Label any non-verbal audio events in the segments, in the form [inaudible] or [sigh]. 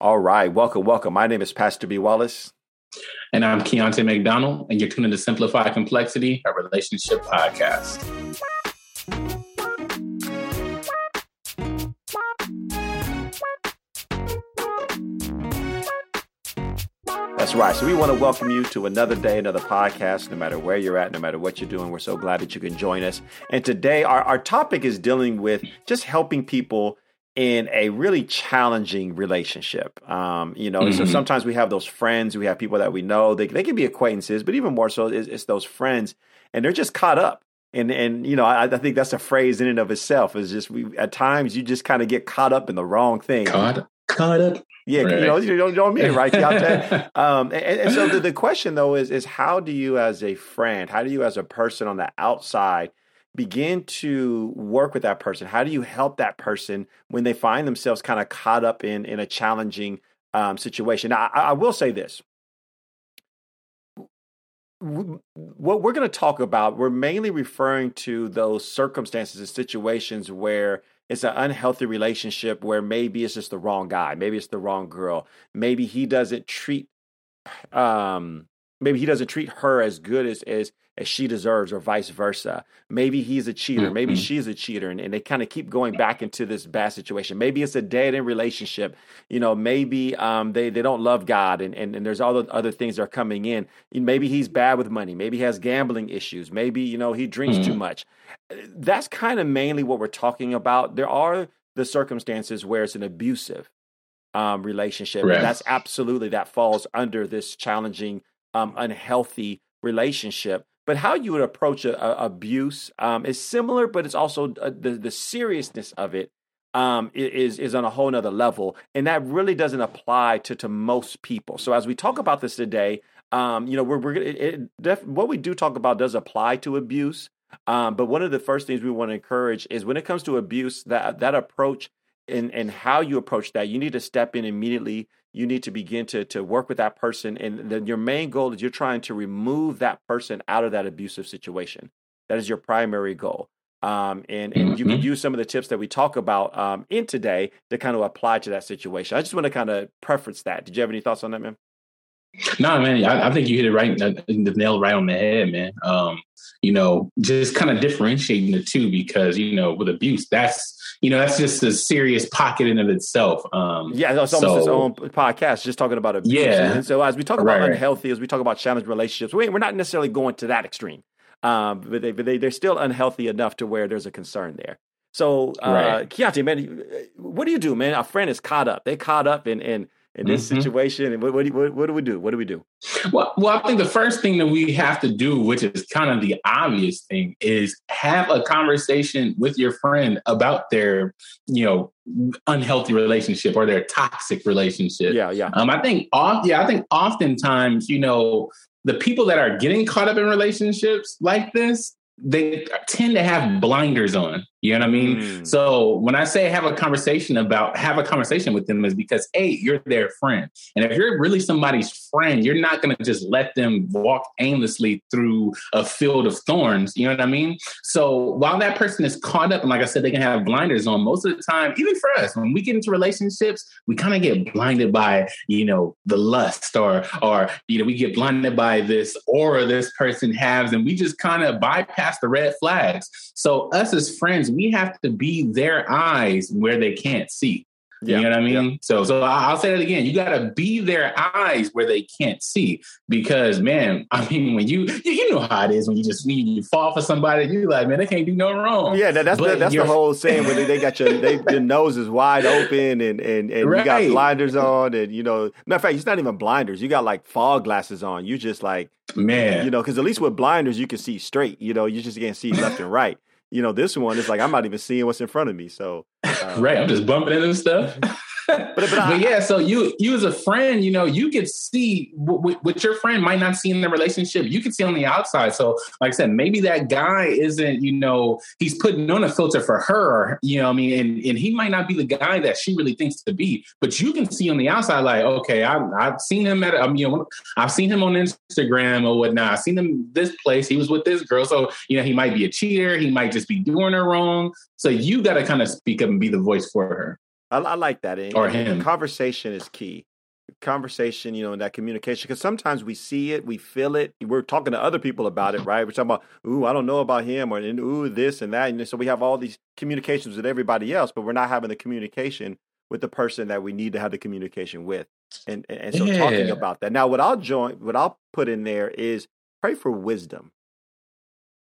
All right, welcome, welcome. My name is Pastor B. Wallace. And I'm Keontae McDonald, and you're tuning to Simplify Complexity, a relationship podcast. That's right. So we want to welcome you to another day, another podcast, no matter where you're at, no matter what you're doing. We're so glad that you can join us. And today, our, our topic is dealing with just helping people in a really challenging relationship. Um, you know, mm-hmm. so sometimes we have those friends, we have people that we know, they, they can be acquaintances, but even more so, it's, it's those friends, and they're just caught up. And and you know, I, I, think that's a phrase in and of itself. Is just we at times you just kind of get caught up in the wrong thing. Caught caught up. Yeah, right. you know, you don't, you don't mean it right [laughs] um, and, and, so the, the question though is is how do you as a friend, how do you as a person on the outside begin to work with that person? How do you help that person when they find themselves kind of caught up in in a challenging um, situation? Now, I, I will say this: what we're going to talk about, we're mainly referring to those circumstances and situations where it's an unhealthy relationship, where maybe it's just the wrong guy, maybe it's the wrong girl, maybe he doesn't treat, um, maybe he doesn't treat her as good as as as she deserves, or vice versa. Maybe he's a cheater, mm-hmm. maybe she's a cheater, and, and they kind of keep going back into this bad situation. Maybe it's a dead end relationship. You know, maybe um, they, they don't love God, and, and, and there's all the other things that are coming in. Maybe he's bad with money. Maybe he has gambling issues. Maybe, you know, he drinks mm-hmm. too much. That's kind of mainly what we're talking about. There are the circumstances where it's an abusive um, relationship. Right. That's absolutely, that falls under this challenging, um, unhealthy relationship. But how you would approach a, a abuse um, is similar, but it's also uh, the the seriousness of it um, is is on a whole nother level, and that really doesn't apply to to most people. So as we talk about this today, um, you know, we're we're it, it def- what we do talk about does apply to abuse. Um, but one of the first things we want to encourage is when it comes to abuse, that that approach and and how you approach that, you need to step in immediately you need to begin to to work with that person. And then your main goal is you're trying to remove that person out of that abusive situation. That is your primary goal. Um, and and mm-hmm. you can mm-hmm. use some of the tips that we talk about um, in today to kind of apply to that situation. I just want to kind of preference that. Did you have any thoughts on that man no, man, I, I, think you hit it right, the nail right on the head, man. Um, you know, just kind of differentiating the two because you know, with abuse, that's you know, that's just a serious pocket in of itself. Um, yeah, it's almost so, its own podcast, just talking about abuse. Yeah. And so as we talk about right, unhealthy, as we talk about challenged relationships, we, we're not necessarily going to that extreme, um, but they but they they're still unhealthy enough to where there's a concern there. So, uh, right. Keontae, man, what do you do, man? Our friend is caught up. They caught up in in in this mm-hmm. situation? And what, what, do, what, what do we do? What do we do? Well, well, I think the first thing that we have to do, which is kind of the obvious thing, is have a conversation with your friend about their, you know, unhealthy relationship or their toxic relationship. Yeah, yeah. Um, I think, oft, yeah, I think oftentimes, you know, the people that are getting caught up in relationships like this, they tend to have blinders on. You know what I mean? Mm. So when I say have a conversation about have a conversation with them is because a you're their friend, and if you're really somebody's friend, you're not going to just let them walk aimlessly through a field of thorns. You know what I mean? So while that person is caught up, and like I said, they can have blinders on. Most of the time, even for us, when we get into relationships, we kind of get blinded by you know the lust, or or you know we get blinded by this aura this person has, and we just kind of bypass the red flags. So us as friends we have to be their eyes where they can't see. You know what I mean? So, so I'll say that again. You got to be their eyes where they can't see, because man, [laughs] I mean, when you you know how it is when you just when you fall for somebody, you like, man, they can't do no wrong. Yeah, that, that's the, that's the whole saying where they, they got your they, your [laughs] nose is wide open and and and right. you got blinders on, and you know, matter of fact, it's not even blinders. You got like fog glasses on. You just like man, you know, because at least with blinders you can see straight. You know, you just can't see left and right you know, this one is like I'm not even seeing what's in front of me. So [laughs] um, right, I'm just bumping into stuff. [laughs] but, but, I, but, yeah, so you you as a friend, you know, you could see what, what your friend might not see in the relationship. You can see on the outside. So, like I said, maybe that guy isn't, you know, he's putting on a filter for her. You know, I mean, and and he might not be the guy that she really thinks to be. But you can see on the outside, like, okay, I, I've seen him at, um, you know, I've seen him on Instagram or whatnot. I've seen him this place. He was with this girl, so you know, he might be a cheater. He might just be doing her wrong. So you got to kind of speak up and be the voice for her. I, I like that. And, or him. Conversation is key. Conversation, you know, and that communication. Because sometimes we see it, we feel it. We're talking to other people about it, right? We're talking about, ooh, I don't know about him, or ooh, this and that. And so we have all these communications with everybody else, but we're not having the communication with the person that we need to have the communication with. And and, and so yeah. talking about that. Now, what I'll join, what I'll put in there is pray for wisdom.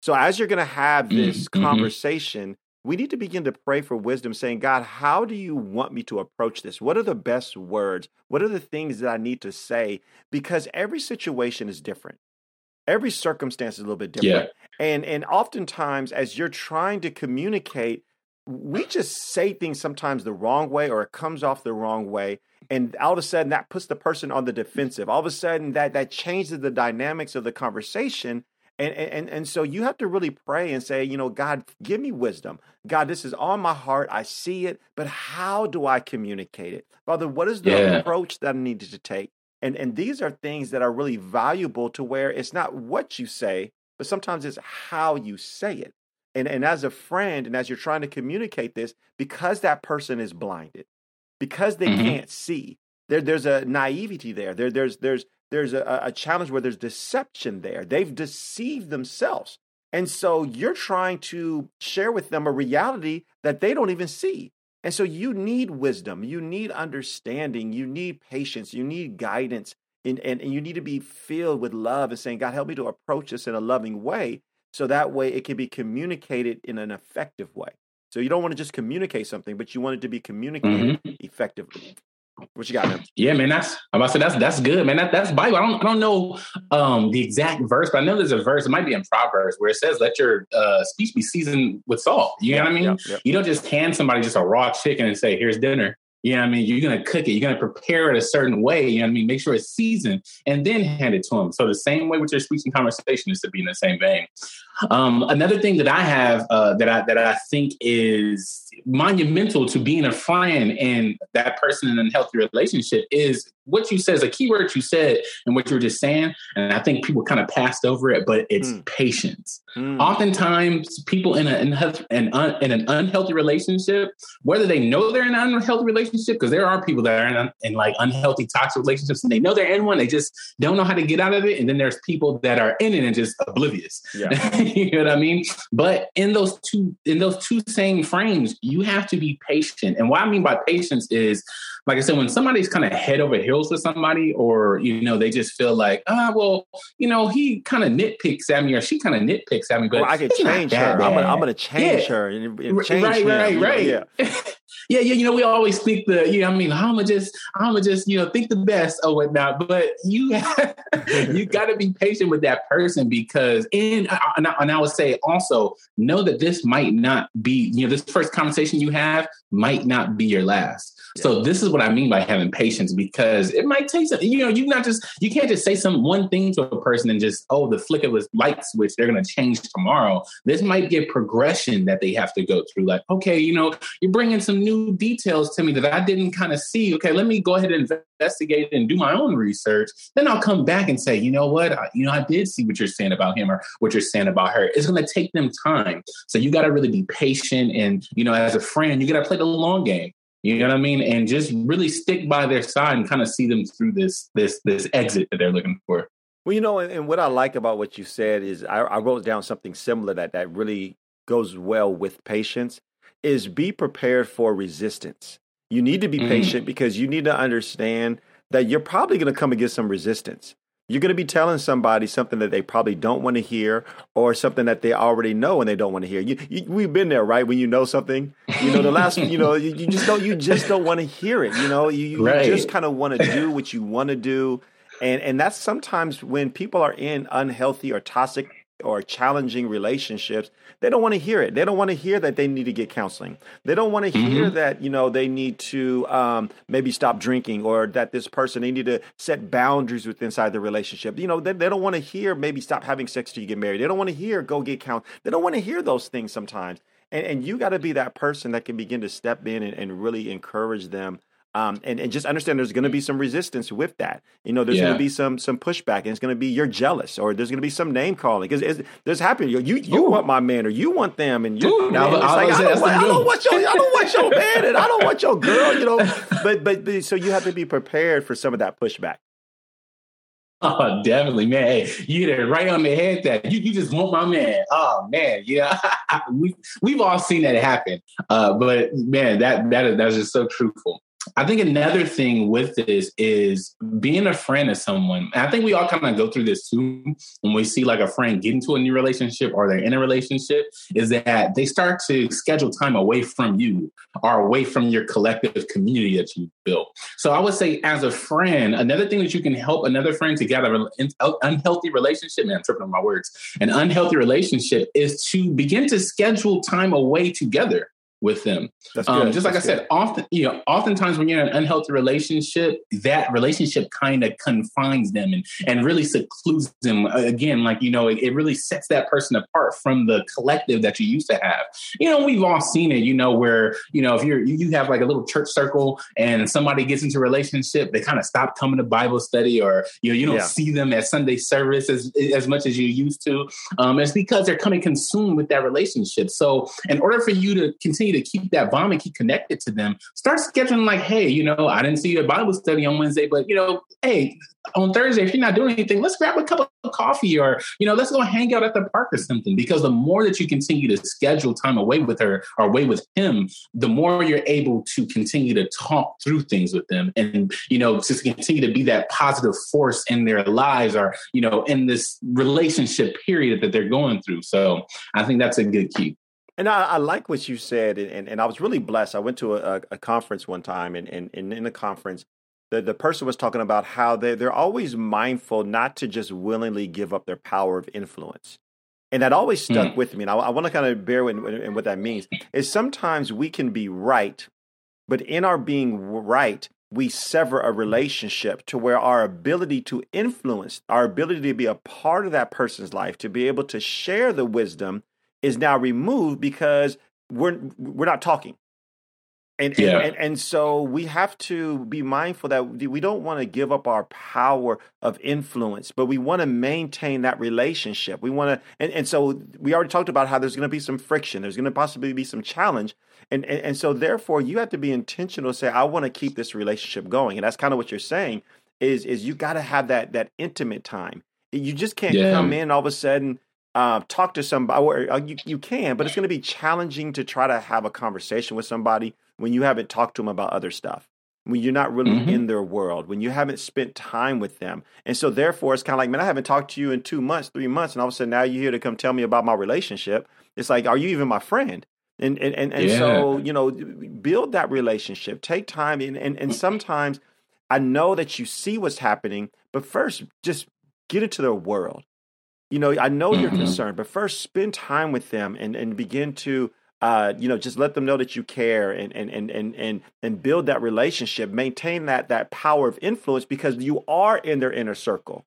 So as you're going to have this mm-hmm. conversation, we need to begin to pray for wisdom, saying, God, how do you want me to approach this? What are the best words? What are the things that I need to say? Because every situation is different. Every circumstance is a little bit different. Yeah. And and oftentimes as you're trying to communicate, we just say things sometimes the wrong way or it comes off the wrong way. And all of a sudden that puts the person on the defensive. All of a sudden that that changes the dynamics of the conversation and, and and so you have to really pray and say, you know, God, give me wisdom. God, this is on my heart. I see it, but how do I communicate it? Father, what is the yeah. approach that I needed to take? And and these are things that are really valuable to where it's not what you say, but sometimes it's how you say it. And and as a friend and as you're trying to communicate this, because that person is blinded, because they mm-hmm. can't see, there, there's a naivety there. There, there's, there's, there's a, a challenge where there's deception there. They've deceived themselves. And so you're trying to share with them a reality that they don't even see. And so you need wisdom, you need understanding, you need patience, you need guidance, and, and, and you need to be filled with love and saying, God, help me to approach this in a loving way so that way it can be communicated in an effective way. So you don't want to just communicate something, but you want it to be communicated mm-hmm. effectively. What you got, man? Yeah, man. That's I'm about to say that's that's good, man. That, that's Bible. I don't I don't know um the exact verse, but I know there's a verse. It might be in Proverbs where it says, "Let your uh, speech be seasoned with salt." You know what I mean? You don't just hand somebody just a raw chicken and say, "Here's dinner." You know what I mean? You're going to cook it. You're going to prepare it a certain way. You know what I mean? Make sure it's seasoned and then hand it to them. So the same way with your speech and conversation is to be in the same vein. Um, another thing that I have uh, that I that I think is monumental to being a friend and that person in a healthy relationship is what you said is a key word you said and what you were just saying. And I think people kind of passed over it, but it's mm. patience. Mm. Oftentimes, people in, a, in, an un, in an unhealthy relationship, whether they know they're in an unhealthy relationship, because there are people that are in, in like unhealthy, toxic relationships and they know they're in one, they just don't know how to get out of it. And then there's people that are in it and just oblivious. Yeah. [laughs] [laughs] you know what I mean? But in those two, in those two same frames, you have to be patient. And what I mean by patience is, like I said, when somebody's kind of head over heels with somebody, or you know, they just feel like, ah, well, you know, he kind of nitpicks at me, or she kind of nitpicks at me, but well, I can change her. I'm gonna, I'm gonna, change yeah. her and, and change right, him, right, right, yeah. [laughs] yeah, yeah, you know, we always think the, you know, I mean, I'm gonna just, I'm gonna just, you know, think the best or whatnot. But you, have, [laughs] you [laughs] got to be patient with that person because, and, uh, and I, and I would say also know that this might not be, you know, this first conversation you have might not be your last. So this is what I mean by having patience because it might take some, you know, you not just you can't just say some one thing to a person and just oh the flick of a light switch they're going to change tomorrow. This might be a progression that they have to go through. Like okay, you know, you're bringing some new details to me that I didn't kind of see. Okay, let me go ahead and investigate and do my own research. Then I'll come back and say, you know what, I, you know, I did see what you're saying about him or what you're saying about her. It's going to take them time. So you got to really be patient and you know, as a friend, you got to play the long game. You know what I mean? And just really stick by their side and kind of see them through this this this exit that they're looking for. Well, you know, and, what I like about what you said is I, I wrote down something similar that that really goes well with patience is be prepared for resistance. You need to be mm-hmm. patient because you need to understand that you're probably going to come against some resistance. You're going to be telling somebody something that they probably don't want to hear or something that they already know and they don't want to hear. You, you, we've been there, right? When you know something, you know, the last, you know, you, you, just don't, you just don't want to hear it. You know, you, right. you just kind of want to do what you want to do. And, and that's sometimes when people are in unhealthy or toxic or challenging relationships, they don't want to hear it. They don't want to hear that they need to get counseling. They don't want to mm-hmm. hear that you know they need to um, maybe stop drinking or that this person they need to set boundaries with inside the relationship. You know they, they don't want to hear maybe stop having sex till you get married. They don't want to hear go get counsel. They don't want to hear those things sometimes. And, and you got to be that person that can begin to step in and, and really encourage them Um, and, and just understand there's going to be some resistance with that. You know, there's yeah. going to be some some pushback, and it's going to be you're jealous, or there's going to be some name calling because there's happening. You you, you want my man, or you want them, and you. Now, I, like, I, don't want, I don't want your I don't want your man, and I don't want your [laughs] girl. You know, but but, but so you have to be prepared for some of that pushback. [laughs] Oh, definitely, man. Hey, you hit it right on the head. That you, you just want my man. Oh man, yeah. [laughs] we we've all seen that happen. Uh, but man, that that that's just so truthful. I think another thing with this is being a friend of someone. I think we all kind of go through this too when we see like a friend get into a new relationship or they're in a relationship, is that they start to schedule time away from you or away from your collective community that you built. So I would say, as a friend, another thing that you can help another friend to get out an uh, unhealthy relationship, man, I'm tripping on my words, an unhealthy relationship is to begin to schedule time away together with them. Um, just like That's I said, good. often you know, oftentimes when you're in an unhealthy relationship, that relationship kind of confines them and and really secludes them. Again, like you know, it, it, really sets that person apart from the collective that you used to have. You know, we've all seen it. You know, where you know if you're you have like a little church circle and somebody gets into a relationship, they kind of stop coming to Bible study, or you know, you don't yeah. see them at Sunday service as as much as you used to. Um, it's because they're coming consumed with that relationship. So, in order for you to continue to keep that and keep connected to them, start scheduling like, hey, you know, I didn't see you at Bible study on Wednesday, but you know, hey, on Thursday, if you're not doing anything, let's grab a cup of coffee or, you know, let's go hang out at the park or something. Because the more that you continue to schedule time away with her or away with him, the more you're able to continue to talk through things with them and, you know, to continue to be that positive force in their lives or, you know, in this relationship period that they're going through. So I think that's a good key. And I, I, like what you said, and, and, I was really blessed. I went to a, a conference one time, and, and, and in the conference, the, the person was talking about how they, they're always mindful not to just willingly give up their power of influence. And that always stuck mm. with me. And I, I want to kind of bear in, in what that means is sometimes we can be right, but in our being right, we sever a relationship to where our ability to influence, our ability to be a part of that person's life, to be able to share the wisdom is now removed because we're we're not talking. And, yeah. and, and, so we have to be mindful that we don't want to give up our power of influence, but we want to maintain that relationship. We want to, and, and so we already talked about how there's going to be some friction. There's going to possibly be some challenge, and, and and so therefore you have to be intentional. To say, I want to keep this relationship going, and that's kind of what you're saying. Is is you got to have that that intimate time. You just can't yeah. come in all of a sudden uh, talk to somebody, or uh, you, you can, but it's going to be challenging to try to have a conversation with somebody when you haven't talked to them about other stuff, when you're not really mm-hmm. in their world, when you haven't spent time with them. And so, therefore, it's kind of like, man, I haven't talked to you in two months, three months, and all of a sudden now you're here to come tell me about my relationship. It's like, are you even my friend? And and and, and yeah. so, you know, build that relationship, take time, and, and and sometimes I know that you see what's happening, but first, just get into their world you know, I know mm-hmm. you're concerned, but first spend time with them and, and begin to uh, you know, just let them know that you care and and and and and and build that relationship, maintain that that power of influence because you are in their inner circle.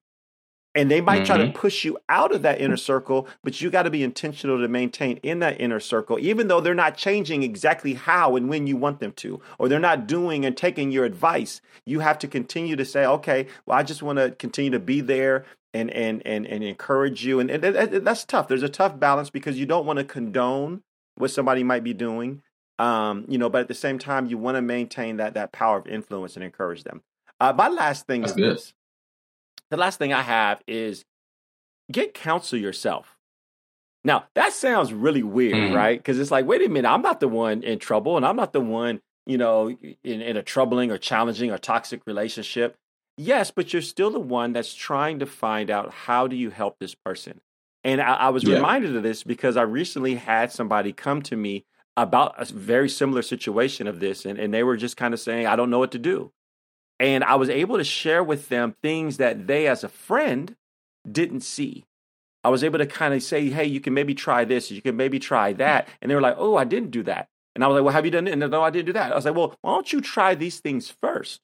And they might mm-hmm. try to mm-hmm. push you out of that inner circle, but you got to be intentional to maintain in that inner circle, even though they're not changing exactly how and when you want them to, or they're not doing and taking your advice. You have to continue to say, okay, well, I just want to continue to be there and and and and encourage you. And, and, and that's tough. There's a tough balance because you don't want to condone what somebody might be doing, um, you know, but at the same time, you want to maintain that that power of influence and encourage them. Uh, my last thing that's is good. this. The last thing I have is get counsel yourself. Now that sounds really weird, mm. right? Because it's like, wait a minute, I'm not the one in trouble, and I'm not the one, you know, in, in a troubling or challenging or toxic relationship. Yes, but you're still the one that's trying to find out how do you help this person. And I, I was yeah. reminded of this because I recently had somebody come to me about a very similar situation of this, and, and they were just kind of saying, I don't know what to do. And I was able to share with them things that they, as a friend, didn't see. I was able to kind of say, hey, you can maybe try this, you can maybe try mm-hmm. that. And they were like, oh, I didn't do that. And I was like, well, have you done it? And no, I didn't do that. I was like, well, why don't you try these things first?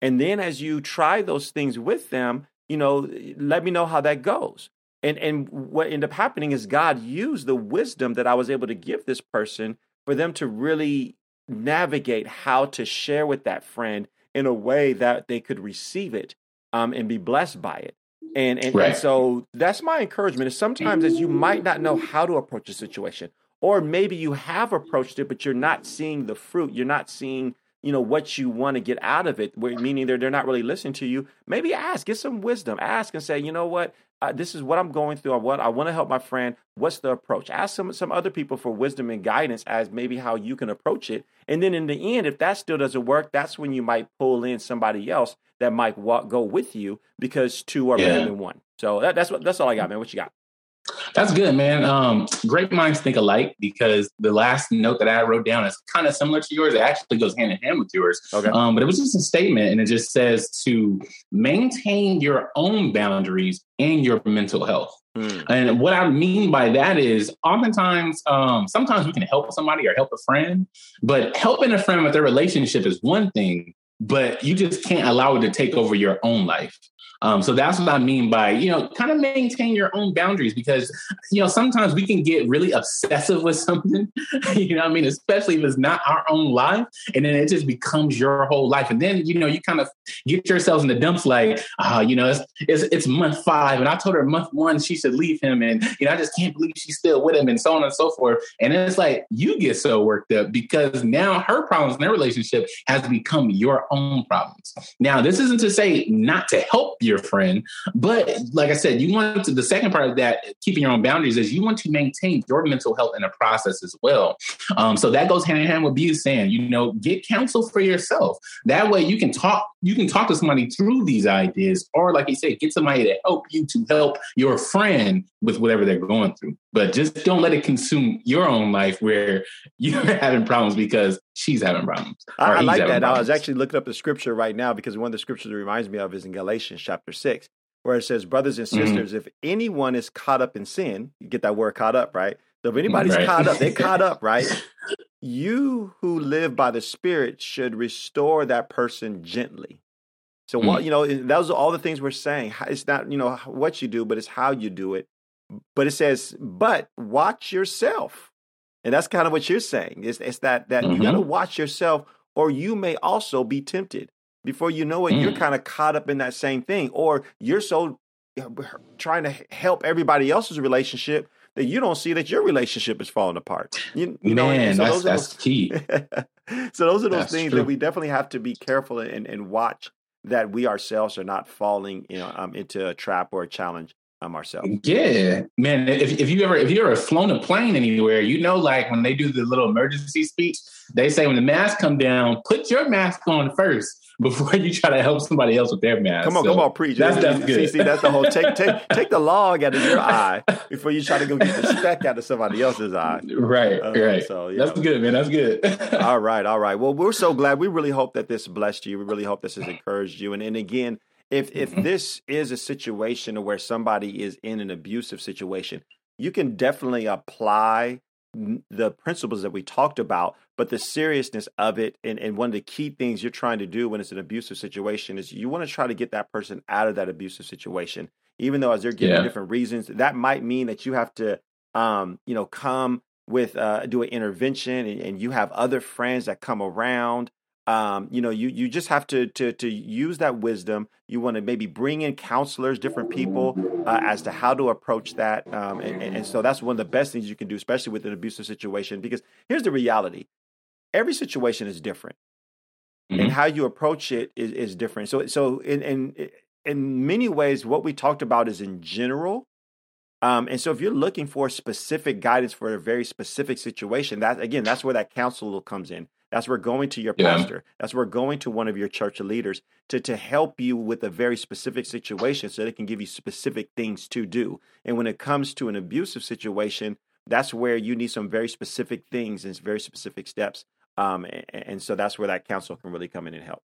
And then as you try those things with them, you know, let me know how that goes. And and what ended up happening is God used the wisdom that I was able to give this person for them to really navigate how to share with that friend in a way that they could receive it um, and be blessed by it. And and, right. and so that's my encouragement is sometimes as you might not know how to approach a situation or maybe you have approached it but you're not seeing the fruit you're not seeing you know what you want to get out of it meaning they're, they're not really listening to you maybe ask get some wisdom ask and say you know what uh, this is what i'm going through. I want i want to help my friend. What's the approach? Ask some some other people for wisdom and guidance as maybe how you can approach it. And then in the end if that still doesn't work that's when you might pull in somebody else that might walk, go with you because two are yeah. better than one. So that, that's what that's all i got man. What you got that's good, man. Um, great minds think alike because the last note that I wrote down is kind of similar to yours. It actually goes hand in hand with yours. Okay. Um, but it was just a statement and it just says to maintain your own boundaries and your mental health. Mm. And what I mean by that is oftentimes, um, sometimes we can help somebody or help a friend, but helping a friend with their relationship is one thing, but you just can't allow it to take over your own life. Um, so that's what I mean by, you know, kind of maintain your own boundaries because, you know, sometimes we can get really obsessive with something, [laughs] you know I mean? Especially if it's not our own life. And then it just becomes your whole life. And then, you know, you kind of get yourselves in the dumps like, oh, you know, it's, it's, it's month five. And I told her month one she should leave him. And, you know, I just can't believe she's still with him and so on and so forth. And it's like you get so worked up because now her problems in their relationship has become your own problems. Now, this isn't to say not to help your your friend. But like I said, you want to, the second part of that, keeping your own boundaries, is you want to maintain your mental health in a process as well. Um, so that goes hand in hand with you saying, you know, get counsel for yourself. That way you can talk, you can talk to somebody through these ideas, or like you said, get somebody to help you to help your friend with whatever they're going through. But just don't let it consume your own life where [laughs] you're having problems because she's having problems. I, I like that. Problems. I was actually looking up the scripture right now because one of the scriptures it reminds me of is in Galatians chapter six, where it says, "Brothers and mm-hmm. sisters, mm-hmm. if anyone is caught up in sin, you get that word caught up, right? So if anybody's right. caught up, they [laughs] caught up, right? You who live by the Spirit should restore that person gently." So mm-hmm. what you know, those are all the things we're saying. It's not you know what you do, but it's how you do it. But it says, "But watch yourself." And that's kind of what you're saying. It's, it's that that mm-hmm. you got to watch yourself, or you may also be tempted. Before you know it, mm. you're kind of caught up in that same thing, or you're so trying to help everybody else's relationship that you don't see that your relationship is falling apart. You, you Man, know, so that's, that's those, key. [laughs] so those are those that's things true. that we definitely have to be careful and, and watch that we ourselves are not falling you know, um, into a trap or a challenge um, ourselves. Yeah, man. If, if you ever if you ever flown a plane anywhere, you know, like when they do the little emergency speech, they say when the mask come down, put your mask on first before [laughs] you try to help somebody else with their mask. Come on, so come on, preach. That's, that's good. See, see, that's the whole take take [laughs] take the log out of your eye before you try to go get the speck out of somebody else's eye. Right, uh, right. So yeah. that's good, man. That's good. all [laughs] right, all right. Well, we're so glad. We really hope that this blessed you. We really hope this has encouraged you. And and again, if if mm-hmm. this is a situation where somebody is in an abusive situation, you can definitely apply the principles that we talked about, but the seriousness of it and, and one of the key things you're trying to do when it's an abusive situation is you want to try to get that person out of that abusive situation. Even though as they're giving yeah. different reasons, that might mean that you have to um, you know, come with uh do an intervention and, and you have other friends that come around um, you know, you you just have to to to use that wisdom. You want to maybe bring in counselors, different people, uh, as to how to approach that. Um, and, and, so that's one of the best things you can do, especially with an abusive situation. Because here's the reality: every situation is different, mm-hmm. and how you approach it is, is different. So so in in in many ways, what we talked about is in general. Um, and so if you're looking for specific guidance for a very specific situation, that again, that's where that counsel comes in. That's where going to your yeah. pastor. That's where going to one of your church leaders to, to help you with a very specific situation so they can give you specific things to do. And when it comes to an abusive situation, that's where you need some very specific things and very specific steps. Um, and, and so that's where that counsel can really come in and help.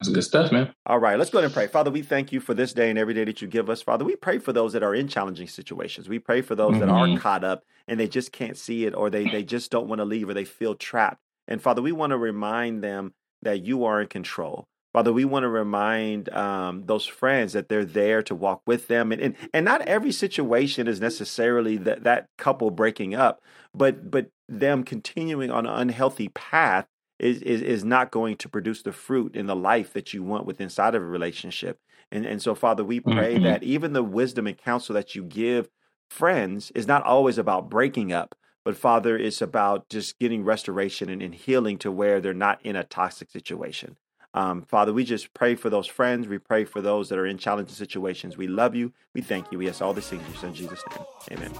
That's good stuff, man. All right, let's go ahead and pray. Father, we thank you for this day and every day that you give us. Father, we pray for those that are in challenging situations. We pray for those mm-hmm. that are mm-hmm. caught up and they just can't see it or they, they just don't want to leave or they feel trapped. And Father, we want to remind them that you are in control. Father, we want to remind um, those friends that they're there to walk with them, and and, and not every situation is necessarily that that couple breaking up, but but them continuing on an unhealthy path is, is is not going to produce the fruit in the life that you want with inside of a relationship. And and so, Father, we pray mm-hmm. that even the wisdom and counsel that you give friends is not always about breaking up, but Father, it's about just getting restoration and, and healing to where they're not in a toxic situation. Um, Father, we just pray for those friends. We pray for those that are in challenging situations. We love you. We thank you. We ask all these things in Jesus' name. Amen.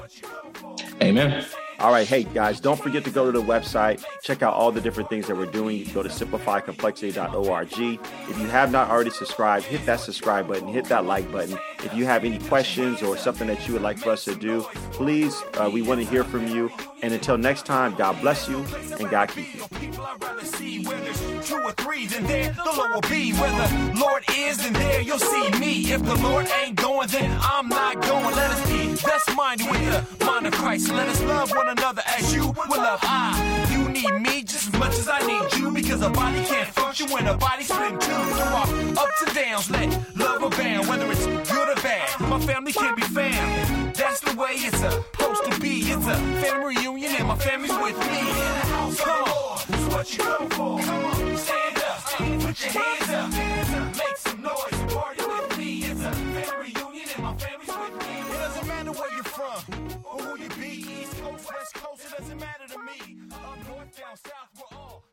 Amen. All right, hey guys, don't forget to go to the website, check out all the different things that we're doing. Go to simplifycomplexity.org. If you have not already subscribed, hit that subscribe button, hit that like button. If you have any questions or something that you would like for us to do, please, uh, we want to hear from you. And until next time, God bless you and God keep you. Two or the Lord will be. Where the Lord is, then there you'll see me. If the Lord ain't going, then I'm not going. Let us be best minded with the mind of Christ. Let us love one another as you will love I. You need me just as much as I need you because a body can't function when a body's split in two. Our ups and downs, let love abound, whether it's good or bad. My family can be found. That's the way it's supposed to be. It's a family reunion and my family's with me. Come on, it's what you go for. Come on, stand up, put your up, hands up, make some noise, down south, we're all